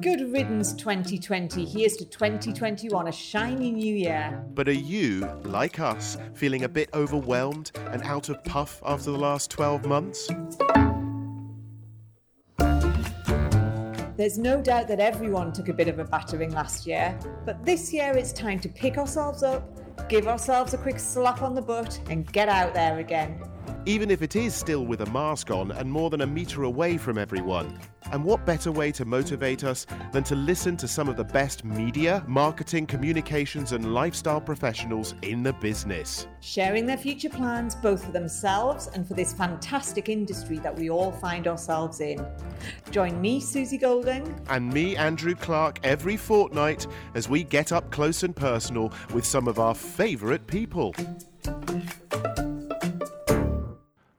Good riddance 2020. Here's to 2021, a shiny new year. But are you, like us, feeling a bit overwhelmed and out of puff after the last 12 months? There's no doubt that everyone took a bit of a battering last year, but this year it's time to pick ourselves up, give ourselves a quick slap on the butt, and get out there again even if it is still with a mask on and more than a metre away from everyone. And what better way to motivate us than to listen to some of the best media, marketing, communications, and lifestyle professionals in the business? Sharing their future plans both for themselves and for this fantastic industry that we all find ourselves in. Join me, Susie Golding. And me, Andrew Clark, every fortnight as we get up close and personal with some of our favourite people.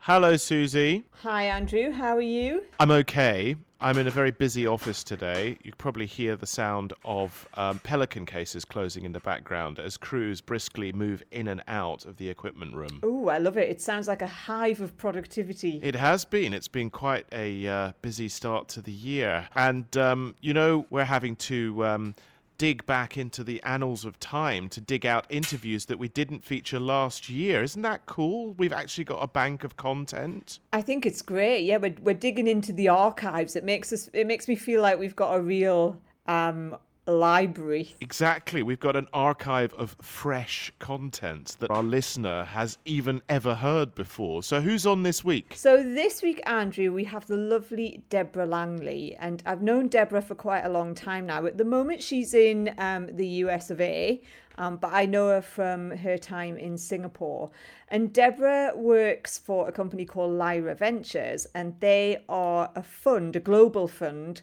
Hello, Susie. Hi, Andrew. How are you? I'm okay. I'm in a very busy office today. You probably hear the sound of um, pelican cases closing in the background as crews briskly move in and out of the equipment room. Oh, I love it. It sounds like a hive of productivity. It has been. It's been quite a uh, busy start to the year. And, um, you know, we're having to. Um, dig back into the annals of time to dig out interviews that we didn't feature last year. Isn't that cool? We've actually got a bank of content. I think it's great. Yeah, we're, we're digging into the archives. It makes us it makes me feel like we've got a real um, library. Exactly. We've got an archive of fresh content that our listener has even ever heard before. So, who's on this week? So, this week, Andrew, we have the lovely Debra Langley. And I've known Debra for quite a long time now. At the moment, she's in um, the US of A. Um, but I know her from her time in Singapore. And Debra works for a company called Lyra Ventures, and they are a fund, a global fund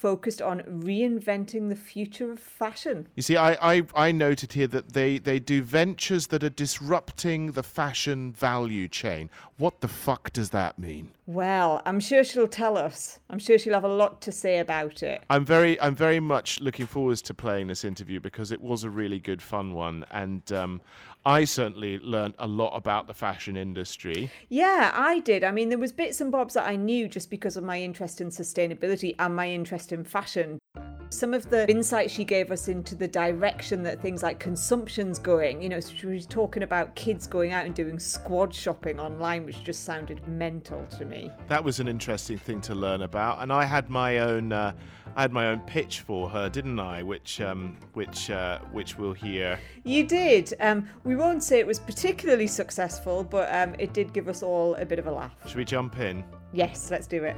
focused on reinventing the future of fashion. You see, I, I, I noted here that they, they do ventures that are disrupting the fashion value chain. What the fuck does that mean? Well, I'm sure she'll tell us. I'm sure she'll have a lot to say about it. I'm very I'm very much looking forward to playing this interview because it was a really good fun one and um, I certainly learned a lot about the fashion industry. Yeah, I did. I mean, there was bits and bobs that I knew just because of my interest in sustainability and my interest in fashion. Some of the insight she gave us into the direction that things like consumption's going, you know, she was talking about kids going out and doing squad shopping online, which just sounded mental to me. That was an interesting thing to learn about, and I had my own, uh, I had my own pitch for her, didn't I? Which, um, which, uh, which we'll hear. You did. Um, we won't say it was particularly successful, but um, it did give us all a bit of a laugh. Should we jump in? Yes, let's do it.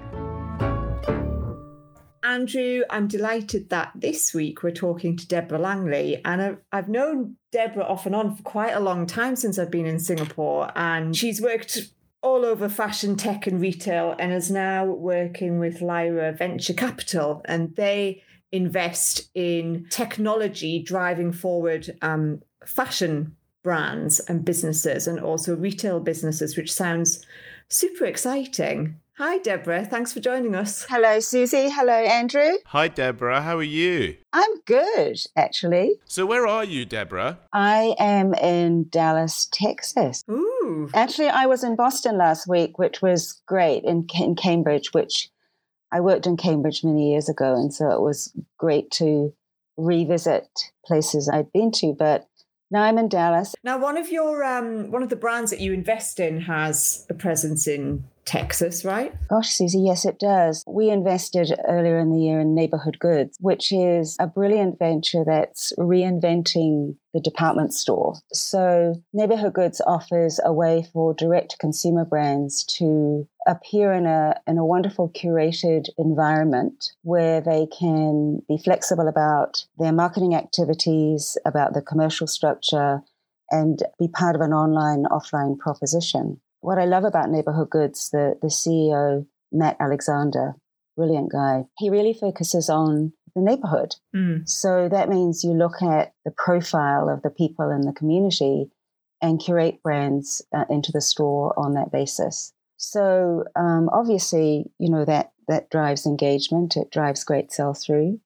Andrew, I'm delighted that this week we're talking to Debra Langley. And I've, I've known Debra off and on for quite a long time since I've been in Singapore. And she's worked all over fashion, tech, and retail, and is now working with Lyra Venture Capital. And they invest in technology driving forward um, fashion brands and businesses and also retail businesses, which sounds super exciting. Hi, Debra. Thanks for joining us. Hello, Susie. Hello, Andrew. Hi, Debra. How are you? I'm good, actually. So, where are you, Debra? I am in Dallas, Texas. Ooh. Actually, I was in Boston last week, which was great, in, in Cambridge, which I worked in Cambridge many years ago. And so it was great to revisit places I'd been to. But now I'm in Dallas. Now, one of your um, one of the brands that you invest in has a presence in Texas, right? Gosh, Susie, yes, it does. We invested earlier in the year in Neighborhood Goods, which is a brilliant venture that's reinventing the department store. So, Neighborhood Goods offers a way for direct consumer brands to appear in a, in a wonderful curated environment where they can be flexible about their marketing activities, about the commercial structure, and be part of an online offline proposition what I love about Neighborhood Goods, the, the CEO, Matt Alexander, brilliant guy, he really focuses on the neighborhood. Mm. So that means you look at the profile of the people in the community and curate brands uh, into the store on that basis. So um, obviously, you know that that drives engagement. It drives great sell through.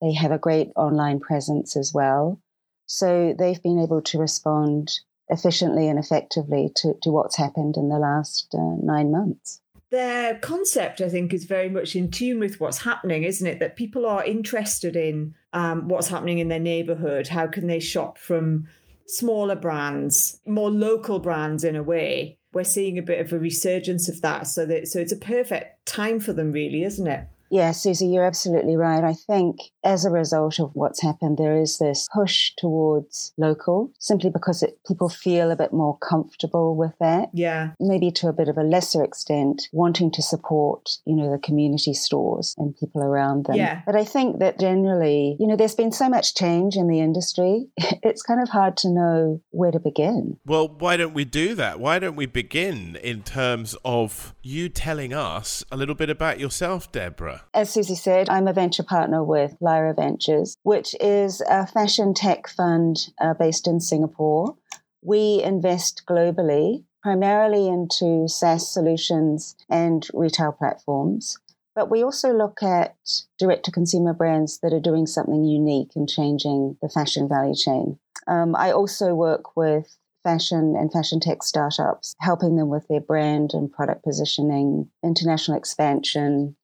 They have a great online presence as well. So they've been able to respond efficiently and effectively to, to what's happened in the last uh, nine months. their concept, I think, is very much in tune with what's happening, isn't it? That people are interested in um, what's happening in their neighborhood. How can they shop from smaller brands, more local brands in a way? We're seeing a bit of a resurgence of that. So that so it's a perfect time for them, really, isn't it? Yeah, Susie, you're absolutely right. I think as a result of what's happened, there is this push towards local simply because it, people feel a bit more comfortable with that. Yeah. Maybe to a bit of a lesser extent, wanting to support, you know, the community stores and people around them. Yeah. But I think that generally, you know, there's been so much change in the industry, it's kind of hard to know where to begin. Well, why don't we do that? Why don't we begin in terms of you telling us a little bit about yourself, Debra? As Susie said, I'm a venture partner with Lyra Ventures, which is a fashion tech fund uh, based in Singapore. We invest globally, primarily into SaaS solutions and retail platforms. But we also look at direct to consumer brands that are doing something unique and changing the fashion value chain. Um, I also work with fashion and fashion tech startups, helping them with their brand and product positioning, international expansion,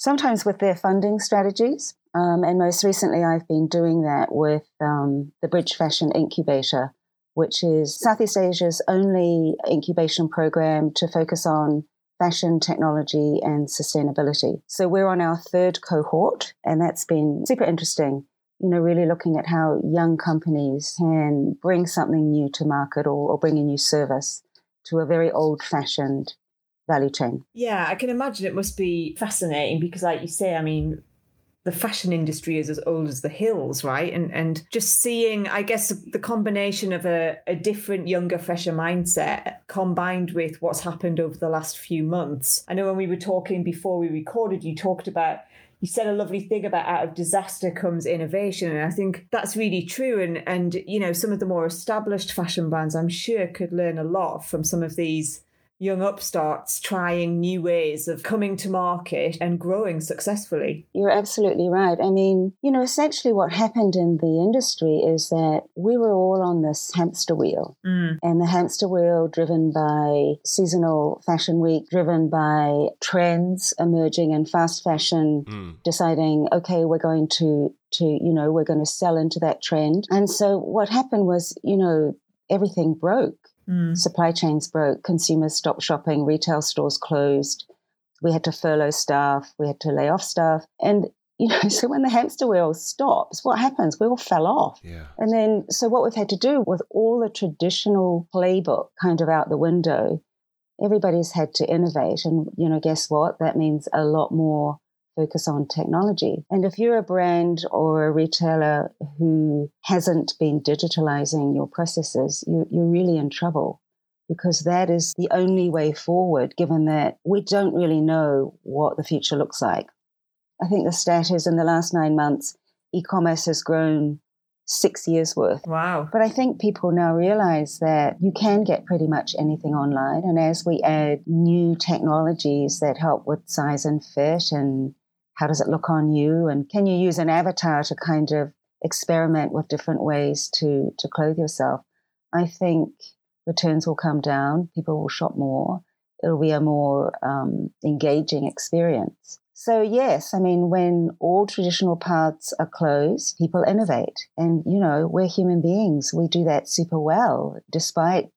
sometimes with their funding strategies. Um, and most recently, I've been doing that with um, the Bridge Fashion Incubator, which is Southeast Asia's only incubation program to focus on fashion, technology, and sustainability. So we're on our third cohort, and that's been super interesting. You know, really looking at how young companies can bring something new to market or, or bring a new service to a very old fashioned value chain. Yeah, I can imagine it must be fascinating because, like you say, I mean, the fashion industry is as old as the hills, right? And and just seeing, I guess, the combination of a, a different, younger, fresher mindset combined with what's happened over the last few months. I know when we were talking before we recorded, you talked about you said a lovely thing about out of disaster comes innovation and i think that's really true and and you know some of the more established fashion brands i'm sure could learn a lot from some of these young upstarts trying new ways of coming to market and growing successfully. You're absolutely right. I mean, you know, essentially what happened in the industry is that we were all on this hamster wheel. Mm. And the hamster wheel driven by seasonal fashion week, driven by trends emerging in fast fashion, Mm. deciding, okay, we're going to to, you know, we're going to sell into that trend. And so what happened was, you know, everything broke Mm. supply chains broke, consumers stopped shopping, retail stores closed. We had to furlough staff, we had to lay off staff. And, you know, so when the hamster wheel stops, what happens? We all fell off. Yeah. And then, so what we've had to do with all the traditional playbook kind of out the window, everybody's had to innovate. And, you know, guess what? That means a lot more focus on technology. And if you're a brand or a retailer who hasn't been digitalizing your processes, you, you're really in trouble because that is the only way forward, given that we don't really know what the future looks like. I think the stat is in the last nine months, e commerce has grown six years worth. Wow. But I think people now realize that you can get pretty much anything online. And as we add new technologies that help with size and fit and how does it look on you? And can you use an avatar to kind of experiment with different ways to, to clothe yourself? I think returns will come down, people will shop more, it'll be a more um, engaging experience. So, yes, I mean, when all traditional paths are closed, people innovate. And, you know, we're human beings. We do that super well, despite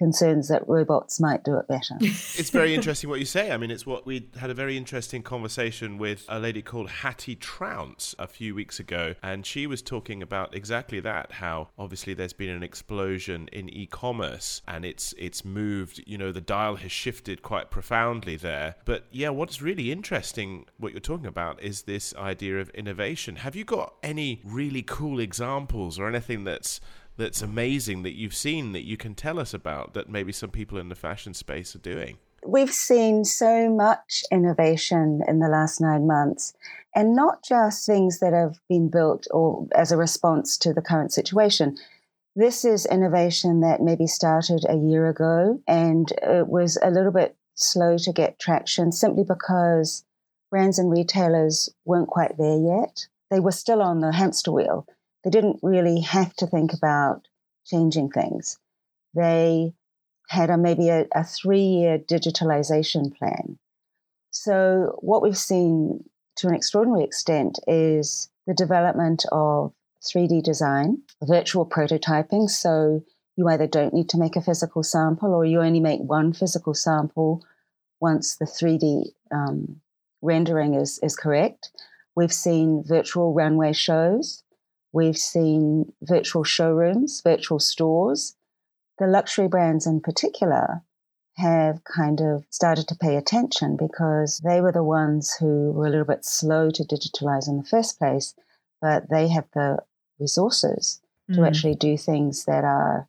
concerns that robots might do it better. it's very interesting what you say. I mean, it's what we had a very interesting conversation with a lady called Hattie Trounce a few weeks ago, and she was talking about exactly that. How obviously there's been an explosion in e-commerce, and it's it's moved. You know, the dial has shifted quite profoundly there. But yeah, what's really interesting, what you're talking about, is this idea of innovation. Have you got any really cool examples or anything that's that's amazing that you've seen that you can tell us about that maybe some people in the fashion space are doing? We've seen so much innovation in the last nine months, and not just things that have been built or as a response to the current situation. This is innovation that maybe started a year ago and it was a little bit slow to get traction simply because brands and retailers weren't quite there yet. They were still on the hamster wheel they didn't really have to think about changing things. They had a maybe a, a three year digitalization plan. So, what we've seen to an extraordinary extent is the development of 3D design, virtual prototyping. So, you either don't need to make a physical sample or you only make one physical sample once the 3D um, rendering is, is correct. We've seen virtual runway shows. We've seen virtual showrooms, virtual stores. The luxury brands in particular have kind of started to pay attention because they were the ones who were a little bit slow to digitalize in the first place, but they have the resources mm. to actually do things that are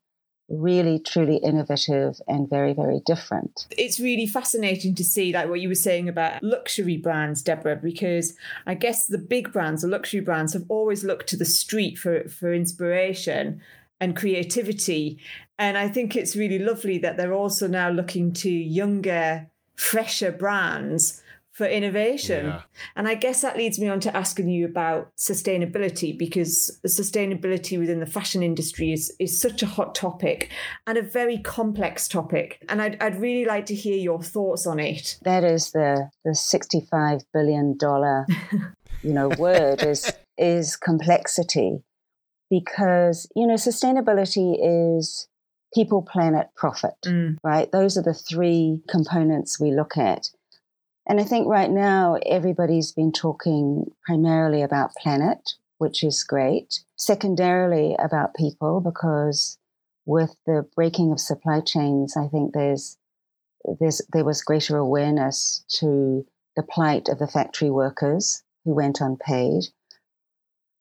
really truly innovative and very very different. It's really fascinating to see like what you were saying about luxury brands debra because i guess the big brands the luxury brands have always looked to the street for for inspiration and creativity. And i think it's really lovely that they're also now looking to younger fresher brands for innovation. Yeah. And I guess that leads me on to asking you about sustainability because sustainability within the fashion industry is, is such a hot topic and a very complex topic. And I'd, I'd really like to hear your thoughts on it. That is the, the $65 billion, you know, word is, is complexity because, you know, sustainability is people, planet, profit, mm. right? Those are the three components we look at. And I think right now everybody's been talking primarily about planet, which is great. Secondarily, about people, because with the breaking of supply chains, I think there's there's there was greater awareness to the plight of the factory workers who went unpaid.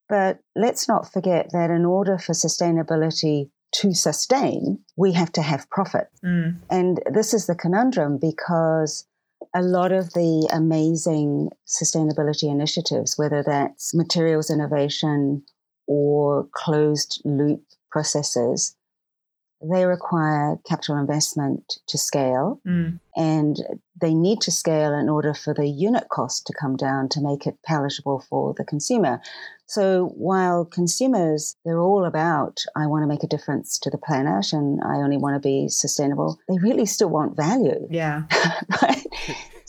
But let's not forget that in order for sustainability to sustain, we have to have profit. Mm. And this is the conundrum because a lot of the amazing sustainability initiatives, whether that's materials innovation or closed loop processes, they require capital investment to scale. Mm. And they need to scale in order for the unit cost to come down to make it palatable for the consumer. So while consumers, they're all about, I want to make a difference to the planet and I only want to be sustainable, they really still want value. Yeah. right?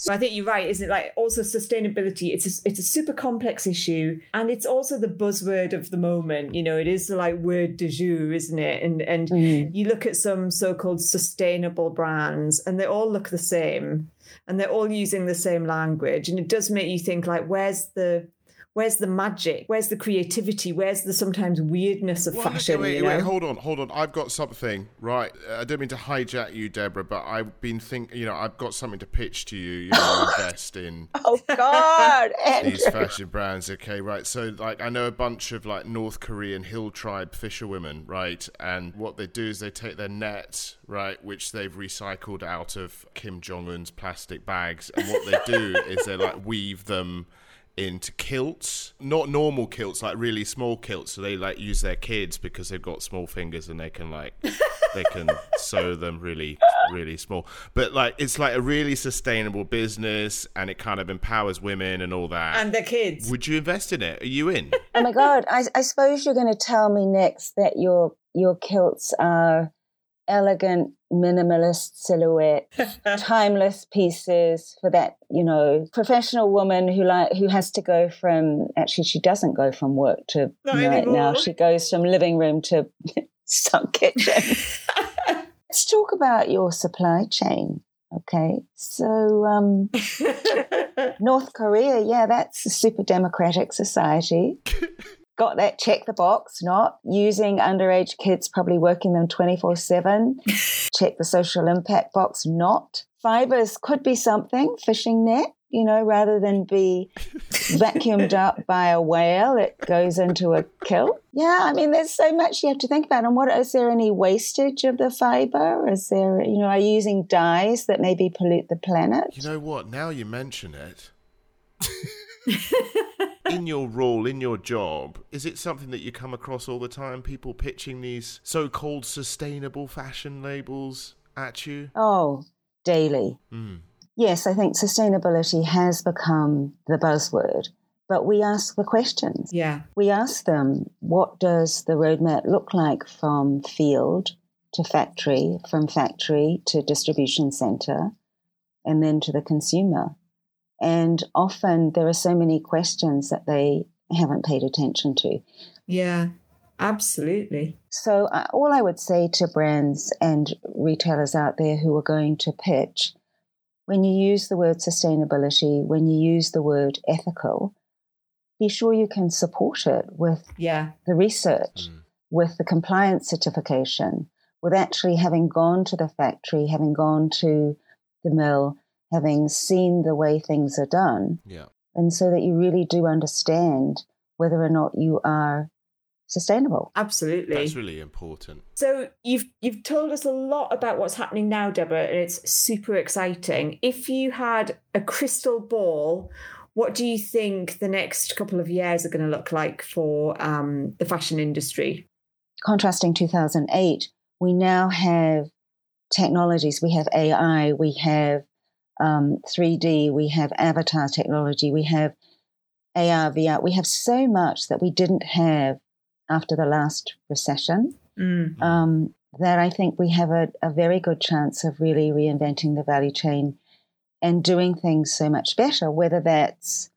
So I think you're right, isn't it? Like also sustainability, it's a, it's a super complex issue, and it's also the buzzword of the moment. You know, it is the like word de jour, isn't it? And and mm. you look at some so-called sustainable brands, and they all look the same, and they're all using the same language, and it does make you think like, where's the where's the magic? Where's the creativity? Where's the sometimes weirdness of well, fashion? Wait, you know? wait, hold on, hold on. I've got something, right? I don't mean to hijack you, Debra, but I've been thinking, you know, I've got something to pitch to you. You know, invest in. oh God, these fashion brands. Okay, right. So, like, I know a bunch of like North Korean hill tribe fisherwomen, right? And what they do is they take their net, right, which they've recycled out of Kim Jong Un's plastic bags, and what they do is they like weave them into kilts, not normal kilts, like really small kilts. So they like use their kids because they've got small fingers and they can like they can sew them really really small. But like it's like a really sustainable business and it kind of empowers women and all that. And their kids. Would you invest in it? Are you in? Oh my god! I, I suppose you're going to tell me next that your your kilts are elegant minimalist silhouette timeless pieces for that you know professional woman who like who has to go from actually she doesn't go from work to Not right anymore. now she goes from living room to some kitchen. Let's talk about your supply chain okay? So um north korea yeah that's a super democratic society got that check the box, not using underage kids, probably working them 24 7. check the social impact box, not. Fibers could be something, fishing net, you know, rather than be vacuumed up by a whale, it goes into a kill. Yeah, I mean, there's so much you have to think about. And what is there any wastage of the fiber? Is there, you know, are you using dyes that maybe pollute the planet? You know what? Now you mention it. in your role, in your job, is it something that you come across all the time? People pitching these so called sustainable fashion labels at you? Oh, daily. Mm. Yes, I think sustainability has become the buzzword, but we ask the questions. Yeah. We ask them, what does the roadmap look like from field to factory, from factory to distribution center, and then to the consumer. And often there are so many questions that they haven't paid attention to. Yeah, absolutely. So, uh, all I would say to brands and retailers out there who are going to pitch when you use the word sustainability, when you use the word ethical, be sure you can support it with yeah. the research, mm. with the compliance certification, with actually having gone to the factory, having gone to the mill, having seen the way things are done. Yeah. And so that you really do understand whether or not you are sustainable. Absolutely. That's really important. So you've you've told us a lot about what's happening now, Debra, and it's super exciting. If you had a crystal ball, what do you think the next couple of years are going to look like for um, the fashion industry? Contrasting 2008, we now have technologies. We have AI, we have um, 3D, we have avatar technology, we have AR, VR. We have so much that we didn't have after the last recession mm. um, that I think we have a, a very good chance of really reinventing the value chain and doing things so much better, whether that's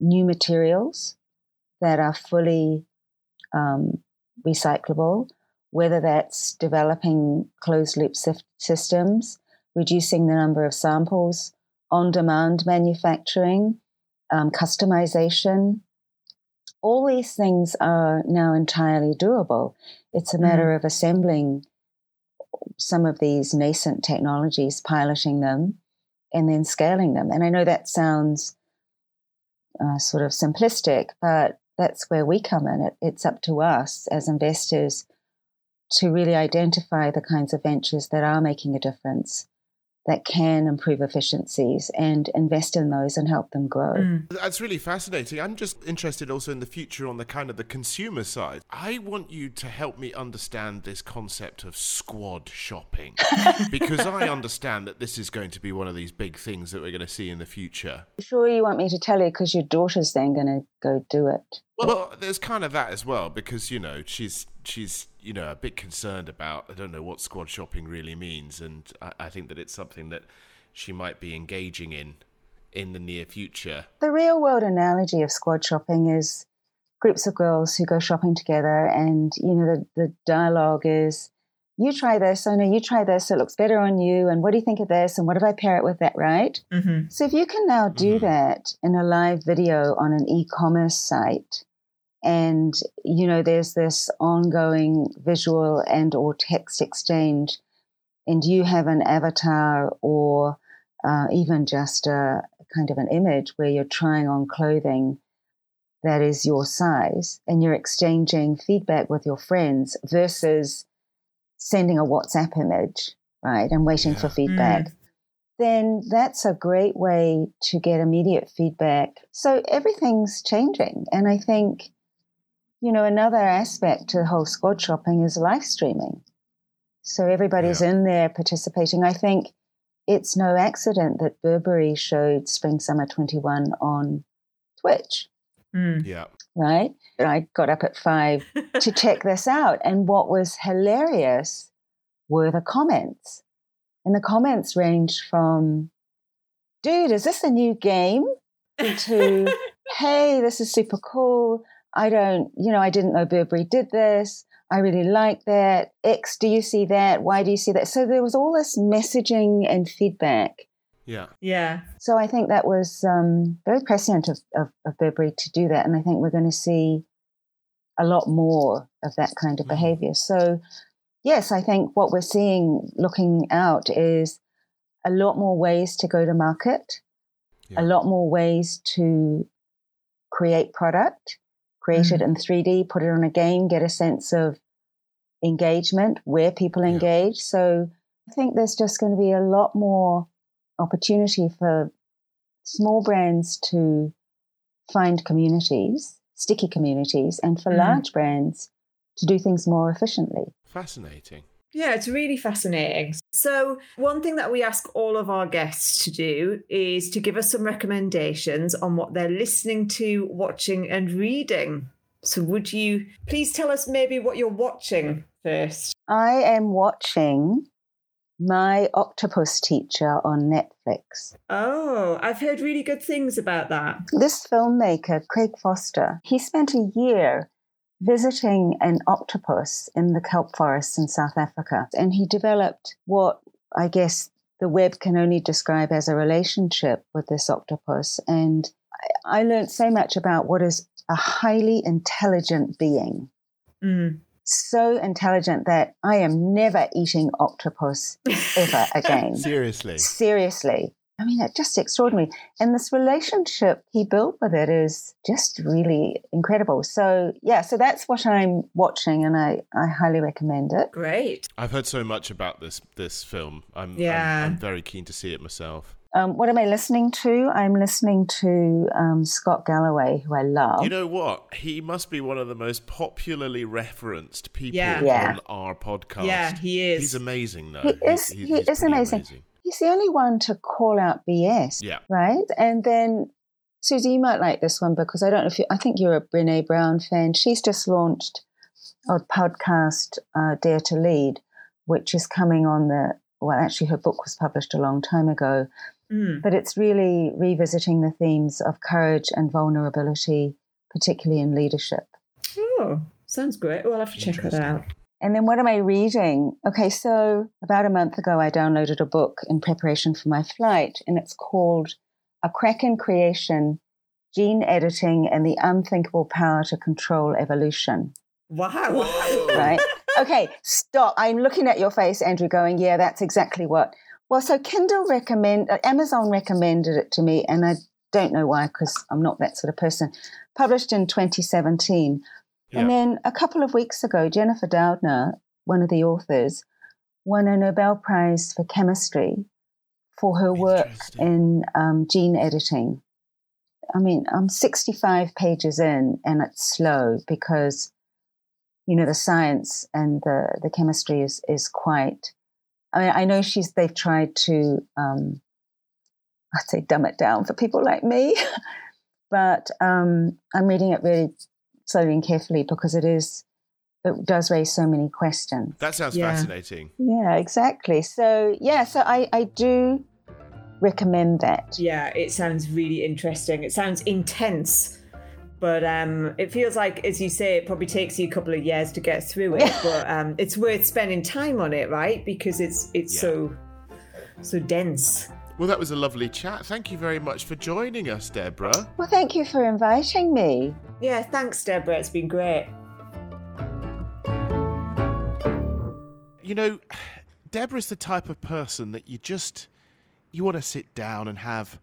new materials that are fully um, recyclable, whether that's developing closed loop systems, reducing the number of samples, on demand manufacturing, um, customization. All these things are now entirely doable. It's a matter mm. of assembling some of these nascent technologies, piloting them, and then scaling them. And I know that sounds uh, sort of simplistic, but that's where we come in. It, it's up to us as investors to really identify the kinds of ventures that are making a difference that can improve efficiencies and invest in those and help them grow. Mm. That's really fascinating. I'm just interested also in the future on the kind of the consumer side. I want you to help me understand this concept of squad shopping because I understand that this is going to be one of these big things that we're going to see in the future. Sure you want me to tell you because your daughter's then going to go do it. Well, there's kind of that as well because you know she's she's you know a bit concerned about I don't know what squad shopping really means, and I, I think that it's something that she might be engaging in in the near future. The real world analogy of squad shopping is groups of girls who go shopping together, and you know the the dialogue is. You try this. Oh no, you try this. It looks better on you. And what do you think of this? And what if I pair it with that? Right. Mm-hmm. So if you can now do mm-hmm. that in a live video on an e-commerce site, and you know there's this ongoing visual and or text exchange and you have an avatar or uh, even just a kind of an image where you're trying on clothing that is your size and you're exchanging feedback with your friends versus sending a WhatsApp image, right, and waiting for feedback, mm. then that's a great way to get immediate feedback. So everything's changing. And I think you know, another aspect to the whole squad shopping is live streaming. So everybody's yeah. in there participating. I think it's no accident that Burberry showed Spring Summer 21 on Twitch. Mm. Yeah. Right? And I got up at five to check this out. And what was hilarious were the comments. And the comments ranged from, dude, is this a new game? to, hey, this is super cool. I don't, you know, I didn't know Burberry did this. I really like that. X, do you see that? Why do you see that? So there was all this messaging and feedback. Yeah. Yeah. So I think that was um, very prescient of, of, of, Burberry to do that. And I think we're going to see a lot more of that kind of mm. behavior. So, yes, I think what we're seeing looking out is a lot more ways to go to market, yeah. a lot more ways to create product create mm. it in 3D, put it on a game, get a sense of engagement, where people engage. So I think there's just going to be a lot more opportunity for small brands to find communities, sticky communities, and for mm. large brands to do things more efficiently. Fascinating. Yeah, it's really fascinating. So, one thing that we ask all of our guests to do is to give us some recommendations on what they're listening to, watching, and reading So, would you please tell us maybe what you're watching first? I am watching My Octopus Teacher on Netflix. Oh, I've heard really good things about that. This filmmaker, Craig Foster, he spent a year visiting an octopus in the kelp forests in South Africa, and he developed what I guess the web can only describe as a relationship with this octopus. And I learned so much about what is a highly intelligent being. Mm. So intelligent that I am never eating octopus ever again. Seriously. Seriously. I mean, it's just extraordinary. And this relationship he built with it is just really incredible. So, yeah, so that's what I'm watching, and I, I highly recommend it. Great. I've heard so much about this this film. I'm, Yeah. I'm, I'm very keen to see it myself. Um, what am I listening to? I'm listening to um, Scott Galloway, who I love. You know what? He must be one of the most popularly referenced people Yeah. Yeah. on our podcast. Yeah, he is. He's amazing, though. He is- He's- he he's is pretty amazing. He's the only one to call out BS, Yeah. right? And then, Susie, you might like this one because I don't know if you, I think you're a Brene Brown fan. She's just launched a podcast, uh, Dare to Lead, which is coming on the, well, actually, her book was published a long time ago, Mm. but it's really revisiting the themes of courage and vulnerability, particularly in leadership. Oh, sounds great. We'll have to check that out. And then what am I reading? Okay, so about a month ago, I downloaded a book in preparation for my flight, and it's called A Crack in Creation Gene Editing and the Unthinkable Power to Control Evolution. Wow. Right? okay, stop. I'm looking at your face, Andrew, going, yeah, that's exactly what. Well, so Kindle recommend, uh, Amazon recommended it to me, and I don't know why, because I'm not that sort of person. Published in 2017. Yeah. And then a couple of weeks ago, Jennifer Doudna, one of the authors, won a Nobel Prize for chemistry for her work in um, gene editing. I mean, I'm 65 pages in and it's slow because, you know, the science and the, the chemistry is, is quite. I mean, I know she's, they've tried to, um, I'd say, dumb it down for people like me, but um, I'm reading it really slowly and carefully because it is, it does raise so many questions. That sounds Yeah. fascinating. Yeah, exactly. So, yeah, so I, I do recommend that. Yeah, it sounds really interesting. It sounds intense, but um, it feels like, as you say, it probably takes you a couple of years to get through it. but um, it's worth spending time on it, right? Because it's it's Yeah. so so dense. Well, that was a lovely chat. Thank you very much for joining us, Debra. Well, thank you for inviting me. Yeah, thanks, Debra. It's been great. You know, Debra's the type of person that you just you want to sit down and have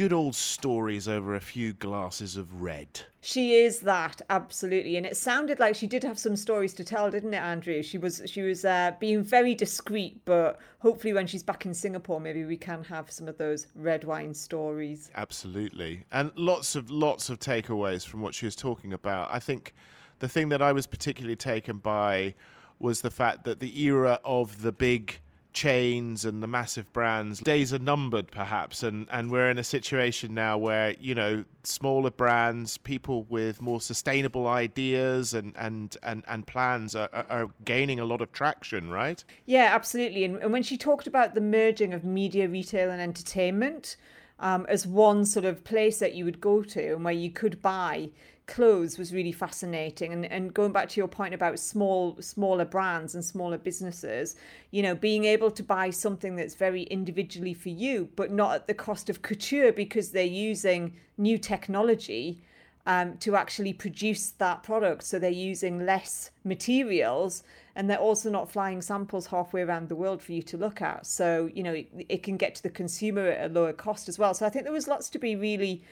good old stories over a few glasses of red. She is that absolutely, and it sounded like she did have some stories to tell, didn't it, Andrew? She was she was uh, being very discreet, but hopefully, when she's back in Singapore, maybe we can have some of those red wine stories. Absolutely. And lots of lots of takeaways from what she was talking about. I think the thing that I was particularly taken by was the fact that the era of the big chains and the massive brands days are numbered perhaps and and we're in a situation now where you know smaller brands people with more sustainable ideas and and and, and plans are, are- gaining a lot of traction right Yeah, absolutely. And, and when she talked about the merging of media, retail, and entertainment um, as one sort of place that you would go to and where you could buy clothes was really fascinating. And and going back to your point about small smaller brands and smaller businesses, you know, being able to buy something that's very individually for you, but not at the cost of couture because they're using new technology um, to actually produce that product. So they're using less materials and they're also not flying samples halfway around the world for you to look at. So, you know, it, it can get to the consumer at a lower cost as well. So I think there was lots to be really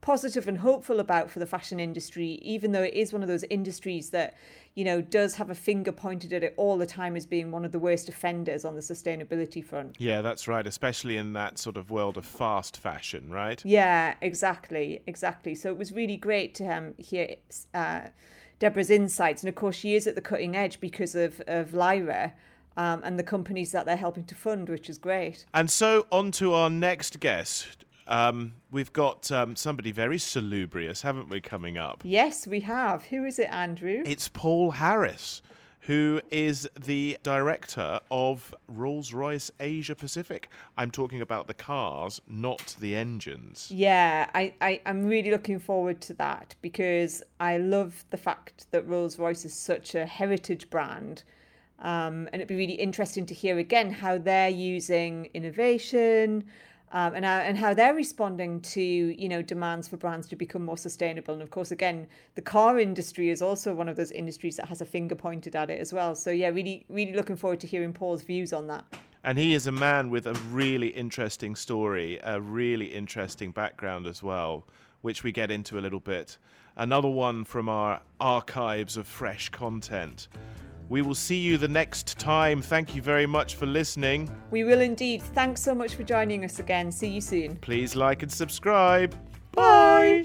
positive and hopeful about for the fashion industry, even though it is one of those industries that, you know, does have a finger pointed at it all the time as being one of the worst offenders on the sustainability front. yeah that's right especially in that sort of world of fast fashion right Yeah, exactly, exactly. So it was really great to um, hear uh, Debra's insights, and of course she is at the cutting edge because of of Lyra um, and the companies that they're helping to fund, which is great. And so, on to our next guest. Um, we've got um, somebody very salubrious, haven't we, coming up? Yes, we have. Who is it, Andrew? It's Paul Harris, who is the director of Rolls Royce Asia Pacific. I'm talking about the cars, not the engines. Yeah, I, I, I'm really looking forward to that because I love the fact that Rolls Royce is such a heritage brand. Um, and it'd be really interesting to hear again how they're using innovation, um, and, how, and how they're responding to you know demands for brands to become more sustainable. And of course, again, the car industry is also one of those industries that has a finger pointed at it as well. So yeah, really, really looking forward to hearing Paul's views on that. And he is a man with a really interesting story, a really interesting background as well, which we get into a little bit. Another one from our archives of fresh content. We will see you the next time. Thank you very much for listening. We will indeed. Thanks so much for joining us again. See you soon. Please like and subscribe. Bye.